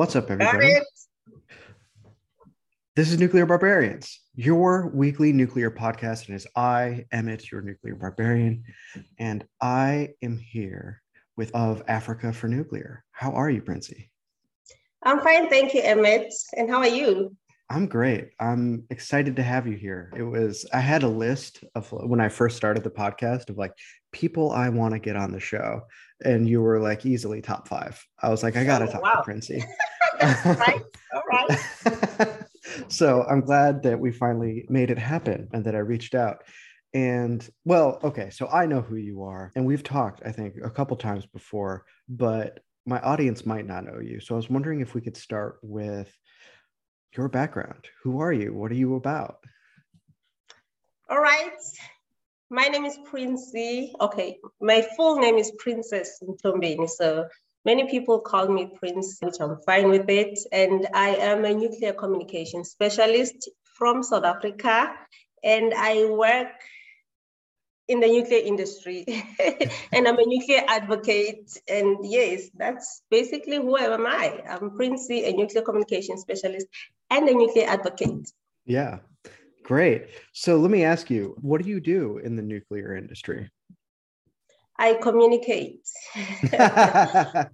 What's up, everybody? This is Nuclear Barbarians, your weekly nuclear podcast. And as I, Emmett, your nuclear barbarian, and I am here with Of Africa for Nuclear. How are you, Princy? I'm fine, thank you, Emmett. And how are you? I'm great. I'm excited to have you here. It was, I had a list of when I first started the podcast of like people I want to get on the show. And you were like easily top five. I was like, I got to oh, talk wow. to Princy. right. All right. so I'm glad that we finally made it happen and that I reached out. And well, okay, so I know who you are, and we've talked, I think, a couple times before, but my audience might not know you. So I was wondering if we could start with your background. Who are you? What are you about? All right. My name is Princy. Okay, my full name is Princess Mthombeni. So many people call me Prince, which I'm fine with it. And I am a nuclear communication specialist from South Africa. And I work in the nuclear industry and I'm a nuclear advocate. And yes, that's basically who am I. I'm Princy, a nuclear communication specialist and a nuclear advocate. Yeah, great. So let me ask you, what do you do in the nuclear industry? I communicate.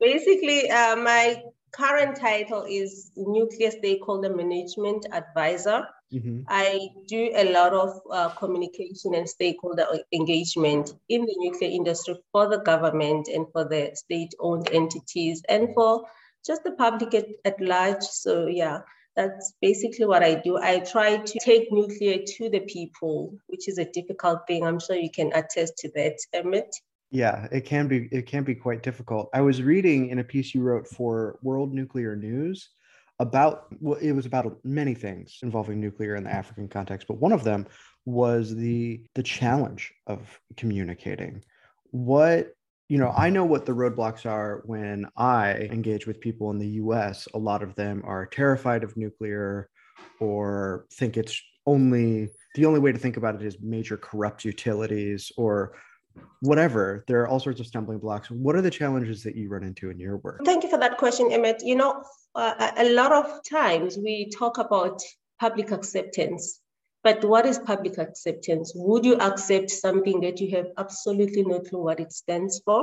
basically, uh, my current title is Nuclear Stakeholder Management Advisor. Mm-hmm. I do a lot of uh, communication and stakeholder engagement in the nuclear industry for the government and for the state owned entities and for just the public at, at large. So, yeah, that's basically what I do. I try to take nuclear to the people, which is a difficult thing. I'm sure you can attest to that, Emmett. Yeah, it can be it can be quite difficult. I was reading in a piece you wrote for World Nuclear News about well, it was about many things involving nuclear in the African context, but one of them was the the challenge of communicating. What you know, I know what the roadblocks are when I engage with people in the US. A lot of them are terrified of nuclear or think it's only the only way to think about it is major corrupt utilities or whatever. There are all sorts of stumbling blocks. What are the challenges that you run into in your work? Thank you for that question emmett. You know uh, a lot of times we talk about public acceptance but what is public acceptance would you accept something that you have absolutely no clue what it stands for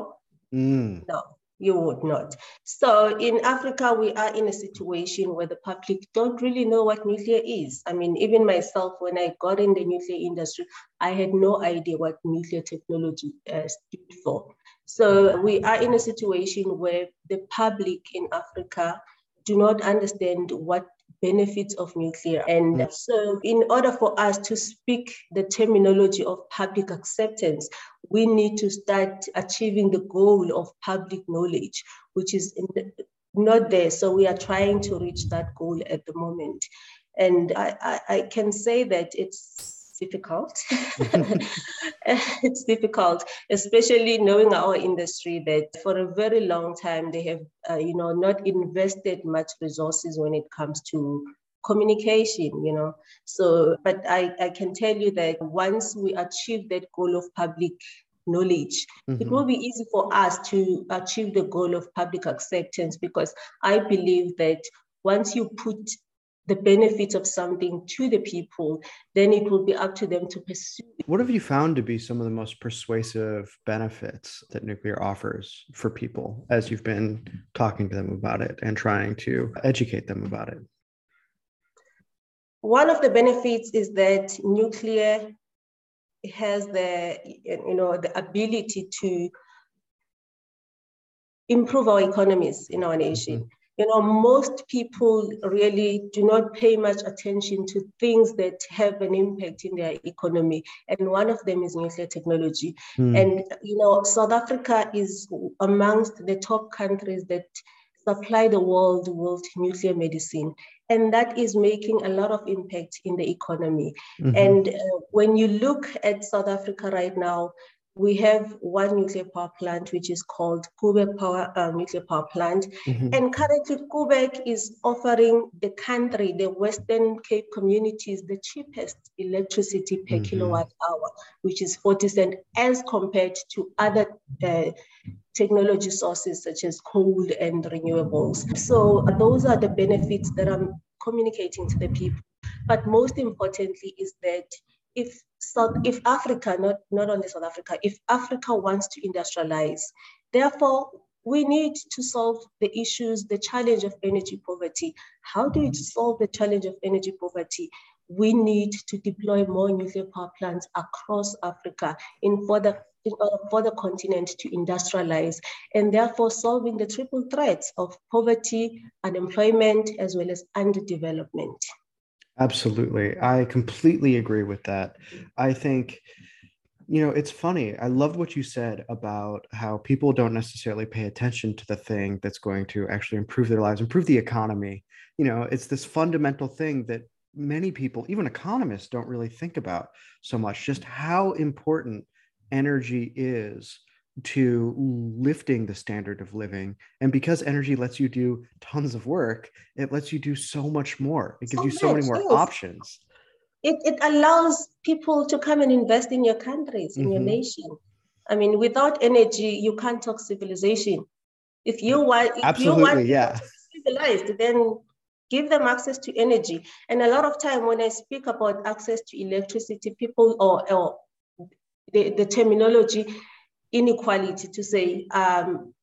mm. no you would not. So in Africa, we are in a situation where the public don't really know what nuclear is. I mean, even myself, when I got in the nuclear industry, I had no idea what nuclear technology uh, stood for. So we are in a situation where the public in Africa do not understand what benefits of nuclear. And mm. so, in order for us to speak the terminology of public acceptance, we need to start achieving the goal of public knowledge, which is the, not there. So, we are trying to reach that goal at the moment. And I, I, I can say that it's difficult. it's difficult, especially knowing our industry that for a very long time they have, uh, you know, not invested much resources when it comes to communication, you know. So, but I, I can tell you that once we achieve that goal of public knowledge, mm-hmm. it will be easy for us to achieve the goal of public acceptance because I believe that once you put the benefits of something to the people, then it will be up to them to pursue. What have you found to be some of the most persuasive benefits that nuclear offers for people as you've been talking to them about it and trying to educate them about it? One of the benefits is that nuclear has the you know the ability to improve our economies in our nation. Mm-hmm you know, most people really do not pay much attention to things that have an impact in their economy. And one of them is nuclear technology. Mm. And, you know, South Africa is amongst the top countries that supply the world with nuclear medicine. And that is making a lot of impact in the economy. Mm-hmm. And uh, when you look at South Africa right now, we have one nuclear power plant, which is called Koeberg Power uh, Nuclear Power Plant. Mm-hmm. And currently, Koeberg is offering the country, the Western Cape communities, the cheapest electricity per mm-hmm. kilowatt hour, which is 40 cents, as compared to other uh, technology sources such as coal and renewables. So, those are the benefits that I'm communicating to the people. But most importantly, is that if South, if Africa, not, not only South Africa, if Africa wants to industrialize, therefore we need to solve the issues, the challenge of energy poverty. How do we solve the challenge of energy poverty? We need to deploy more nuclear power plants across Africa in order uh, for the continent to industrialize and therefore solving the triple threats of poverty, unemployment, as well as underdevelopment. Absolutely. I completely agree with that. I think, you know, it's funny. I loved what you said about how people don't necessarily pay attention to the thing that's going to actually improve their lives, improve the economy. You know, it's this fundamental thing that many people, even economists, don't really think about so much just how important energy is to lifting the standard of living. And because energy lets you do tons of work, it lets you do so much more. It gives so you so many more yes. options. It, it allows people to come and invest in your countries, in mm-hmm. your nation. I mean, without energy, you can't talk civilization. If you want, if Absolutely, you want yeah. civilized, then give them access to energy. And a lot of time when I speak about access to electricity, people or, or the, the terminology inequality to say um,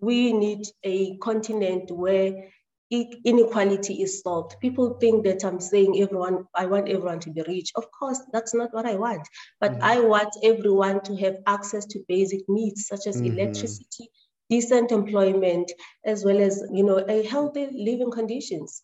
we need a continent where inequality is solved. People think that I'm saying everyone, I want everyone to be rich. Of course, that's not what I want. But mm-hmm. I want everyone to have access to basic needs such as mm-hmm. electricity, decent employment, as well as you know a healthy living conditions.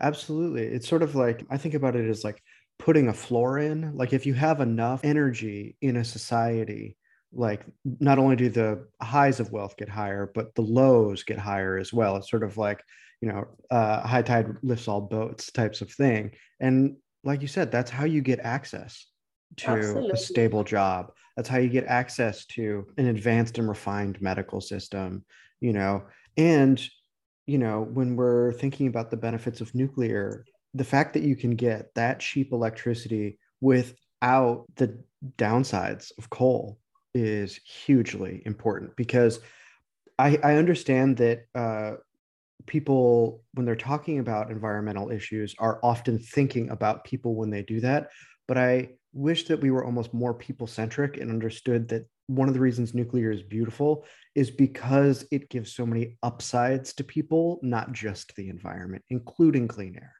Absolutely, it's sort of like I think about it as like putting a floor in. Like if you have enough energy in a society like not only do the highs of wealth get higher, but the lows get higher as well. It's sort of like, you know, uh, high tide lifts all boats types of thing. And like you said, that's how you get access to Absolutely. a stable job. That's how you get access to an advanced and refined medical system, you know. And, you know, when we're thinking about the benefits of nuclear, the fact that you can get that cheap electricity without the downsides of coal is hugely important because I, I understand that uh, people, when they're talking about environmental issues, are often thinking about people when they do that. But I wish that we were almost more people centric and understood that one of the reasons nuclear is beautiful is because it gives so many upsides to people, not just the environment, including clean air.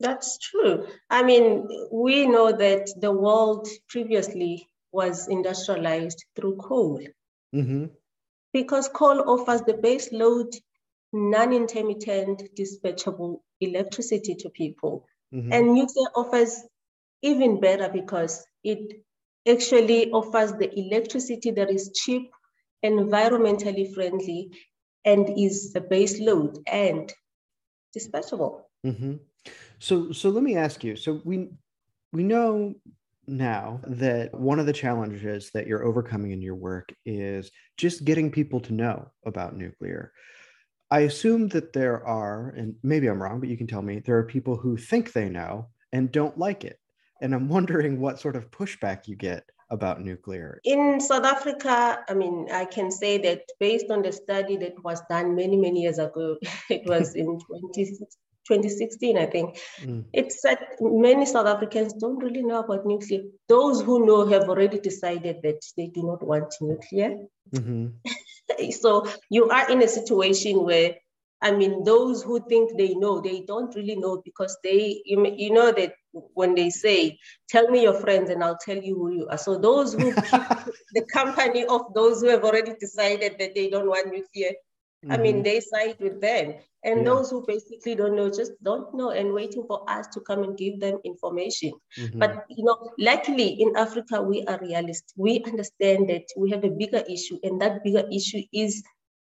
That's true. I mean, we know that the world previously was industrialized through coal. Mm-hmm. Because coal offers the base load, non intermittent, dispatchable electricity to people. Mm-hmm. And nuclear offers even better because it actually offers the electricity that is cheap, environmentally friendly, and is a base load and dispatchable. Mm-hmm. So, so let me ask you. So we we know now that one of the challenges that you're overcoming in your work is just getting people to know about nuclear. I assume that there are, and maybe I'm wrong, but you can tell me, there are people who think they know and don't like it. And I'm wondering what sort of pushback you get about nuclear. In South Africa, I mean, I can say that based on the study that was done many, many years ago, it was in 20, 2016, I think. Mm. It said many South Africans don't really know about nuclear. Those who know have already decided that they do not want nuclear. Mm-hmm. so you are in a situation where, I mean, those who think they know, they don't really know because they, you, you know that when they say, tell me your friends and I'll tell you who you are. So those who keep the company of those who have already decided that they don't want nuclear, Mm-hmm. I mean, mm-hmm. they side with them. And yeah. those who basically don't know, just don't know and waiting for us to come and give them information. Mm-hmm. But, you know, luckily in Africa, we are realists. We understand that we have a bigger issue, and that bigger issue is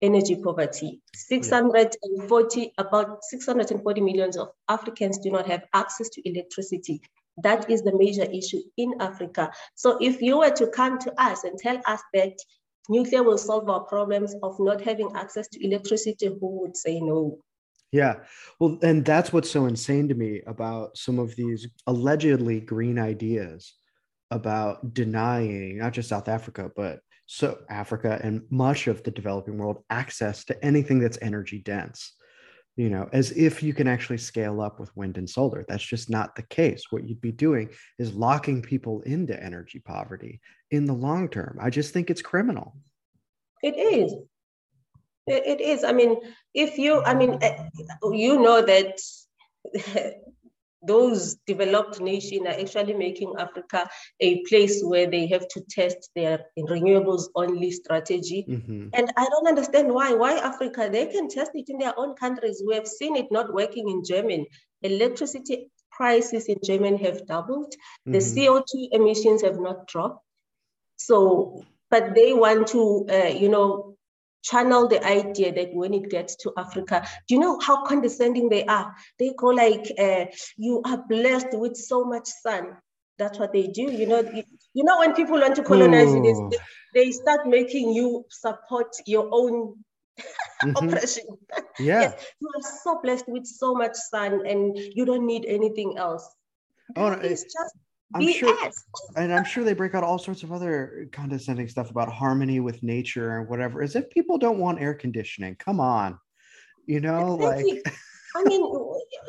energy poverty. 640, yeah. about 640 millions of Africans do not have access to electricity. That is the major issue in Africa. So if you were to come to us and tell us that nuclear will solve our problems of not having access to electricity, who would say no? Yeah. Well, and that's what's so insane to me about some of these allegedly green ideas about denying not just South Africa, but so Africa and much of the developing world access to anything that's energy dense you know, as if you can actually scale up with wind and solar. That's just not the case. What you'd be doing is locking people into energy poverty in the long term. I just think it's criminal. It is. It is. I mean, if you, I mean, eh, you know that those developed nations are actually making Africa a place where they have to test their renewables only strategy. Mm-hmm. And I don't understand why. Why Africa? They can test it in their own countries. We have seen it not working in Germany. Electricity prices in Germany have doubled. Mm-hmm. The CO2 emissions have not dropped. So, but they want to, uh, you know, channel the idea that when it gets to Africa, do you know how condescending they are? They go like, uh, "You are blessed with so much sun." That's what they do. You know, you know when people want to colonize you, they, they start making you support your own mm-hmm. oppression. Yeah, yes, you are so blessed with so much sun, and you don't need anything else. Oh, no, it's just I'm BS. sure, and I'm sure they break out all sorts of other condescending stuff about harmony with nature and whatever, as if people don't want air conditioning. Come on, you know, like. I mean,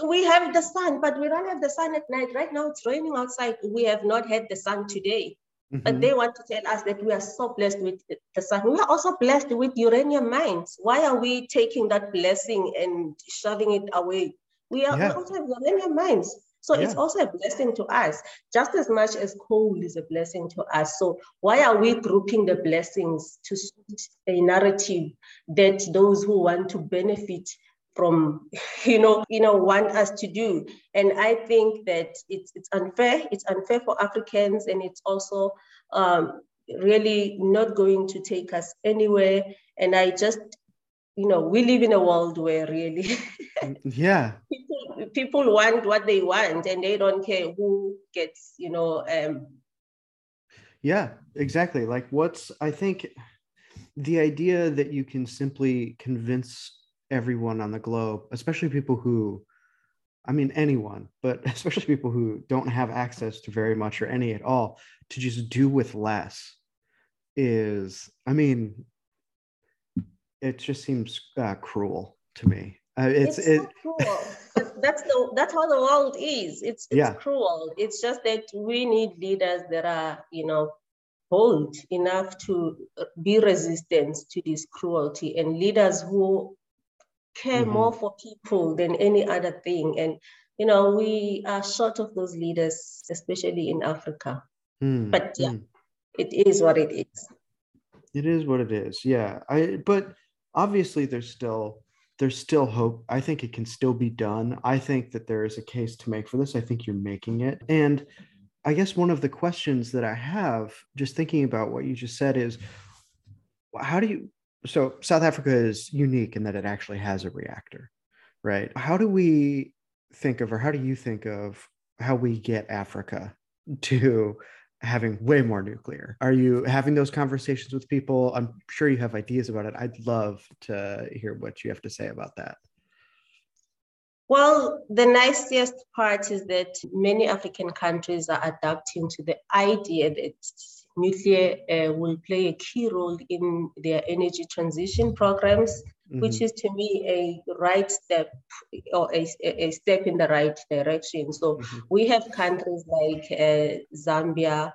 we have the sun, but we don't have the sun at night. Right now, it's raining outside. We have not had the sun today. Mm-hmm. But they want to tell us that we are so blessed with the sun. We are also blessed with uranium mines. Why are we taking that blessing and shoving it away? We are yeah. also have uranium mines. So yeah. it's also a blessing to us, just as much as coal is a blessing to us. So why are we grouping the blessings to suit a narrative that those who want to benefit from you know you know want us to do and i think that it's it's unfair it's unfair for africans and it's also um, really not going to take us anywhere and i just you know we live in a world where really yeah. people, people want what they want and they don't care who gets you know um yeah exactly. Like what's i think the idea that you can simply convince everyone on the globe especially people who i mean anyone but especially people who don't have access to very much or any at all to just do with less is i mean it just seems uh, cruel to me. Uh, it's, it's it, cruel. that's the that's how the world is. It's it's yeah. cruel. It's just that we need leaders that are you know bold enough to be resistant to this cruelty and leaders who care mm-hmm. more for people than any other thing. And you know we are short of those leaders, especially in Africa. Mm-hmm. But yeah, mm. it is what it is. It is what it is. Yeah. I but obviously there's still there's still hope. I think it can still be done. I think that there is a case to make for this. I think you're making it. And I guess one of the questions that I have, just thinking about what you just said, is how do you? So, South Africa is unique in that it actually has a reactor, right? How do we think of, or how do you think of how we get Africa to having way more nuclear. Are you having those conversations with people? I'm sure you have ideas about it. I'd love to hear what you have to say about that. Well, the nicest part is that many African countries are adapting to the idea that nuclear uh, will play a key role in their energy transition programs, mm-hmm. which is to me a right step or a, a step in the right direction. So mm-hmm. we have countries like uh, Zambia,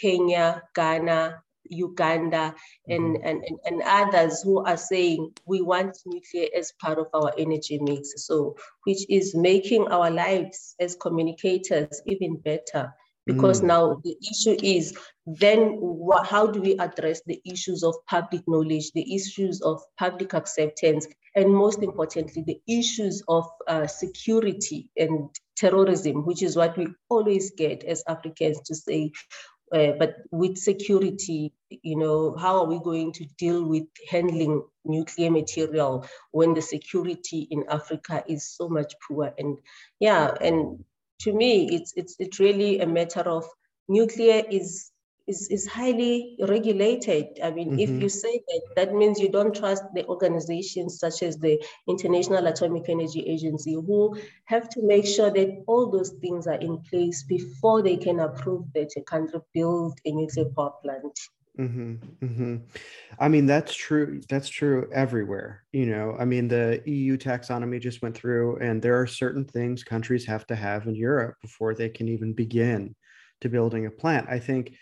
Kenya, Ghana, Uganda, and, mm-hmm. and, and others who are saying we want nuclear as part of our energy mix. So, which is making our lives as communicators even better because mm. now the issue is then what, how do we address the issues of public knowledge the issues of public acceptance and most importantly the issues of uh, security and terrorism which is what we always get as africans to say uh, but with security you know how are we going to deal with handling nuclear material when the security in africa is so much poor and yeah and to me, it's it's it's really a matter of nuclear is is, is highly regulated. I mean, mm-hmm. if you say that, that means you don't trust the organizations such as the International Atomic Energy Agency, who have to make sure that all those things are in place before they can approve that a country build a nuclear power plant. Mm-hmm, mm-hmm. I mean, that's true. That's true everywhere. You know, I mean, the EU taxonomy just went through, and there are certain things countries have to have in Europe before they can even begin to building a plant. I think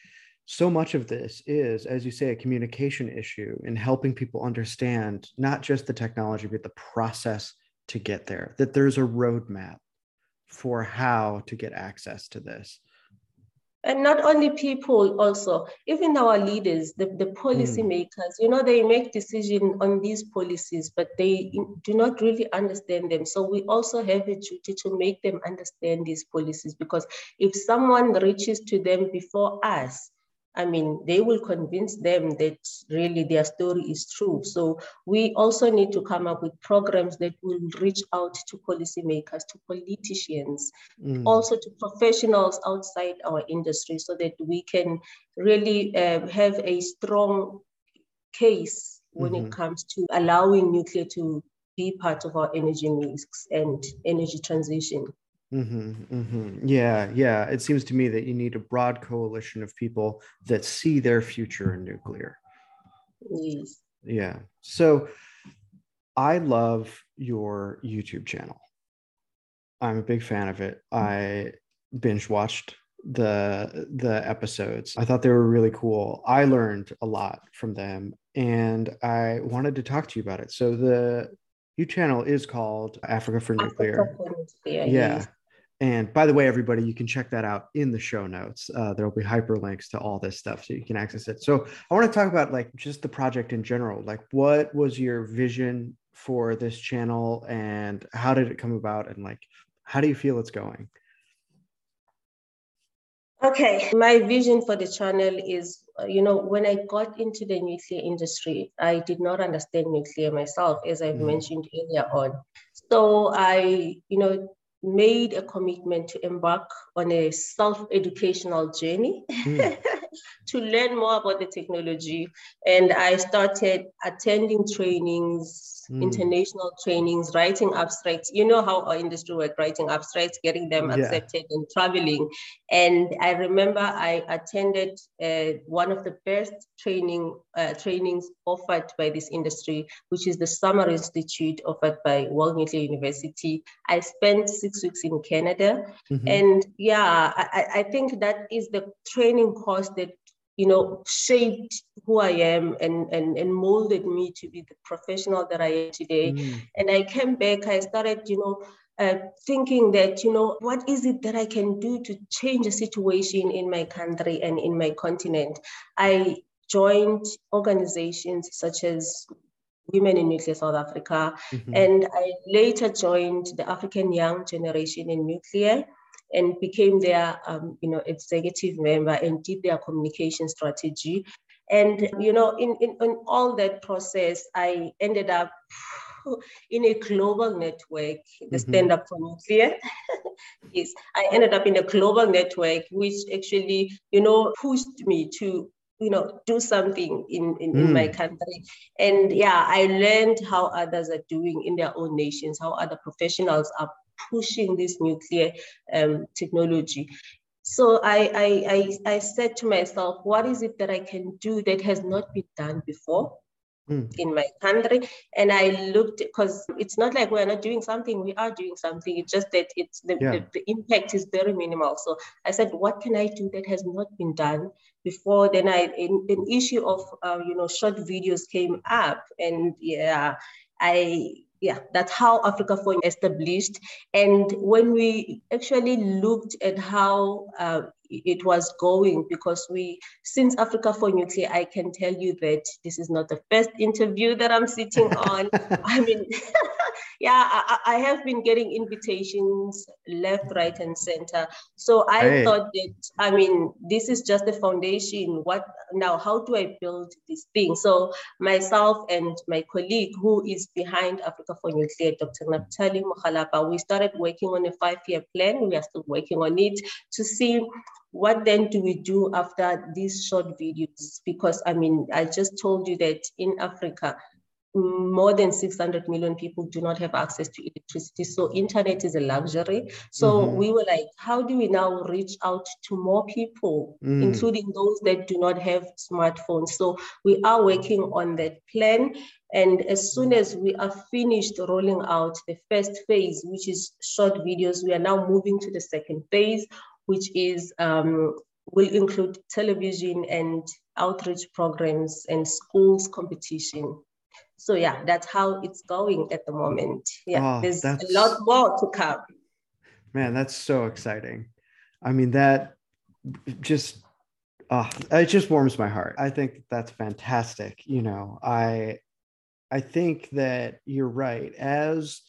so much of this is, as you say, a communication issue in helping people understand not just the technology, but the process to get there, that there's a roadmap for how to get access to this and not only people also even our leaders the, the policy mm. makers you know they make decision on these policies but they do not really understand them so we also have a duty to make them understand these policies because if someone reaches to them before us I mean, they will convince them that really their story is true. So we also need to come up with programs that will reach out to policymakers, to politicians, mm. also to professionals outside our industry so that we can really uh, have a strong case when mm-hmm. it comes to allowing nuclear to be part of our energy mix and energy transition. Mm-hmm, mm-hmm. Yeah, yeah. It seems to me that you need a broad coalition of people that see their future in nuclear. Yes. Yeah. So I love your YouTube channel. I'm a big fan of it. I binge watched the the episodes. I thought they were really cool. I learned a lot from them and I wanted to talk to you about it. So the YouTube channel is called Africa for Nuclear. Africa for Nuclear yeah. Yes. And by the way, everybody, you can check that out in the show notes. Uh, there will be hyperlinks to all this stuff so you can access it. So I want to talk about like just the project in general. Like, what was your vision for this channel and how did it come about? And like, how do you feel it's going? Okay, my vision for the channel is, you know, when I got into the nuclear industry, I did not understand nuclear myself, as I've mm. mentioned earlier on. So I, you know, made a commitment to embark on a self-educational journey mm. to learn more about the technology and i started attending trainings mm. international trainings, writing abstracts. You know how our industry work, writing abstracts, getting them yeah. accepted and traveling. And I remember I attended uh, one of the best training uh, trainings offered by this industry, which is the Summer Institute offered by World Nuclear University. I spent six weeks in Canada. Mm-hmm. And yeah, I, I think that is the training course that you know, shaped who I am and, and, and molded me to be the professional that I am today. Mm. And I came back, I started, you know, uh, thinking that, you know, what is it that I can do to change the situation in my country and in my continent? I joined organizations such as Women in Nuclear South Africa, mm-hmm. and I later joined the African Young Generation in Nuclear and became their um, you know executive member and did their communication strategy and you know in, in, in all that process i ended up in a global network the mm-hmm. stand up for nuclear yes i ended up in a global network which actually you know pushed me to you know do something in in, mm. in my mm. country and yeah i learned how others are doing in their own nations how other professionals are pushing this nuclear um, technology. So I, I, I, I said to myself, what is it that I can do that has not been done before? Hmm. in my country and i looked because it's not like we're not doing something we are doing something it's just that it's the, yeah. the, the, impact is very minimal so i said what can i do that has not been done before then i in, an issue of uh, you know short videos came up and yeah i yeah, that's how Africa for established. And when we actually looked at how uh, it was going, because we, since Africa for Nuclear, I can tell you that this is not the first interview that I'm sitting on. I mean, yeah, I, I, have been getting invitations left, right, and center. So I hey. thought that, I mean, this is just the foundation. What now? How do I build this thing? So myself and my colleague who is behind Africa for Nuclear, Dr. Naphtali Mokgalapa, we started working on a five-year plan. We are still working on it to see what then do we do after these short videos? Because I mean, I just told you that in Africa, more than 600 million people do not have access to electricity. So internet is a luxury. So mm-hmm. we were like, how do we now reach out to more people, mm. including those that do not have smartphones? So we are working on that plan. And as soon as we are finished rolling out the first phase, which is short videos, we are now moving to the second phase, which is um, will include television and outreach programs and schools competition. So yeah, that's how it's going at the moment. Yeah, oh, there's a lot more to come. Man, that's so exciting. I mean, that just uh, it just warms my heart. I think that's fantastic. You know, I I think that you're right. As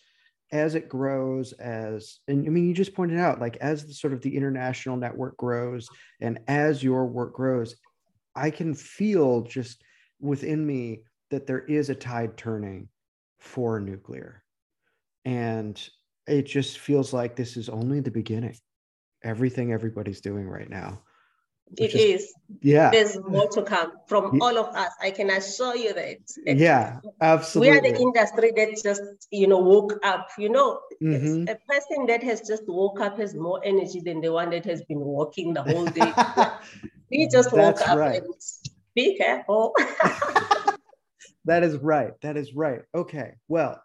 as it grows as and i mean you just pointed out like as the sort of the international network grows and as your work grows i can feel just within me that there is a tide turning for nuclear and it just feels like this is only the beginning everything everybody's doing right now it is, is, Yeah. There's more to come from all of us. I can assure you that. Yeah, absolutely. We are the industry that just, you know, woke up. You know, mm-hmm. a person that has just woke up has more energy than the one that has been walking the whole day. we just woke That's up right. and be careful. that is right. That is right. Okay. Well,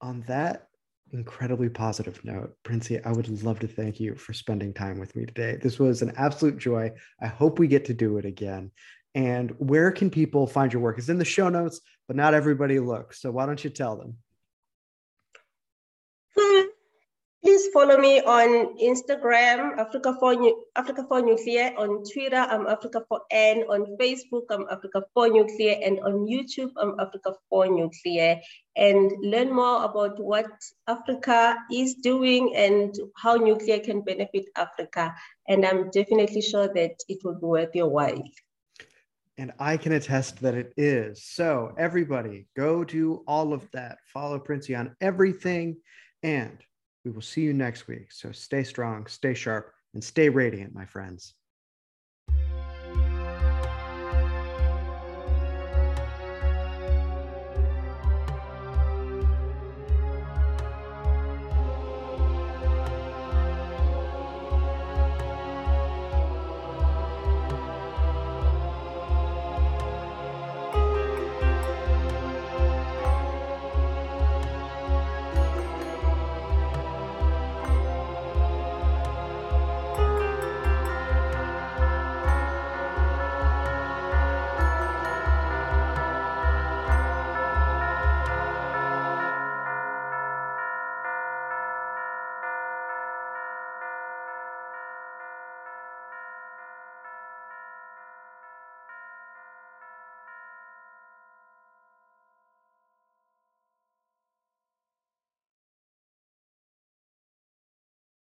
on that incredibly positive note, Princy, I would love to thank you for spending time with me today. This was an absolute joy. I hope we get to do it again. And where can people find your work? It's in the show notes, but not everybody looks. So why don't you tell them? Follow me on Instagram, Africa for Africa for Nuclear. On Twitter, I'm Africa for N. On Facebook, I'm Africa for Nuclear, and on YouTube, I'm Africa for Nuclear. And learn more about what Africa is doing and how nuclear can benefit Africa. And I'm definitely sure that it will be worth your while. And I can attest that it is. So everybody, go do all of that. Follow Princy on everything, and we will see you next week. So stay strong, stay sharp, and stay radiant, my friends.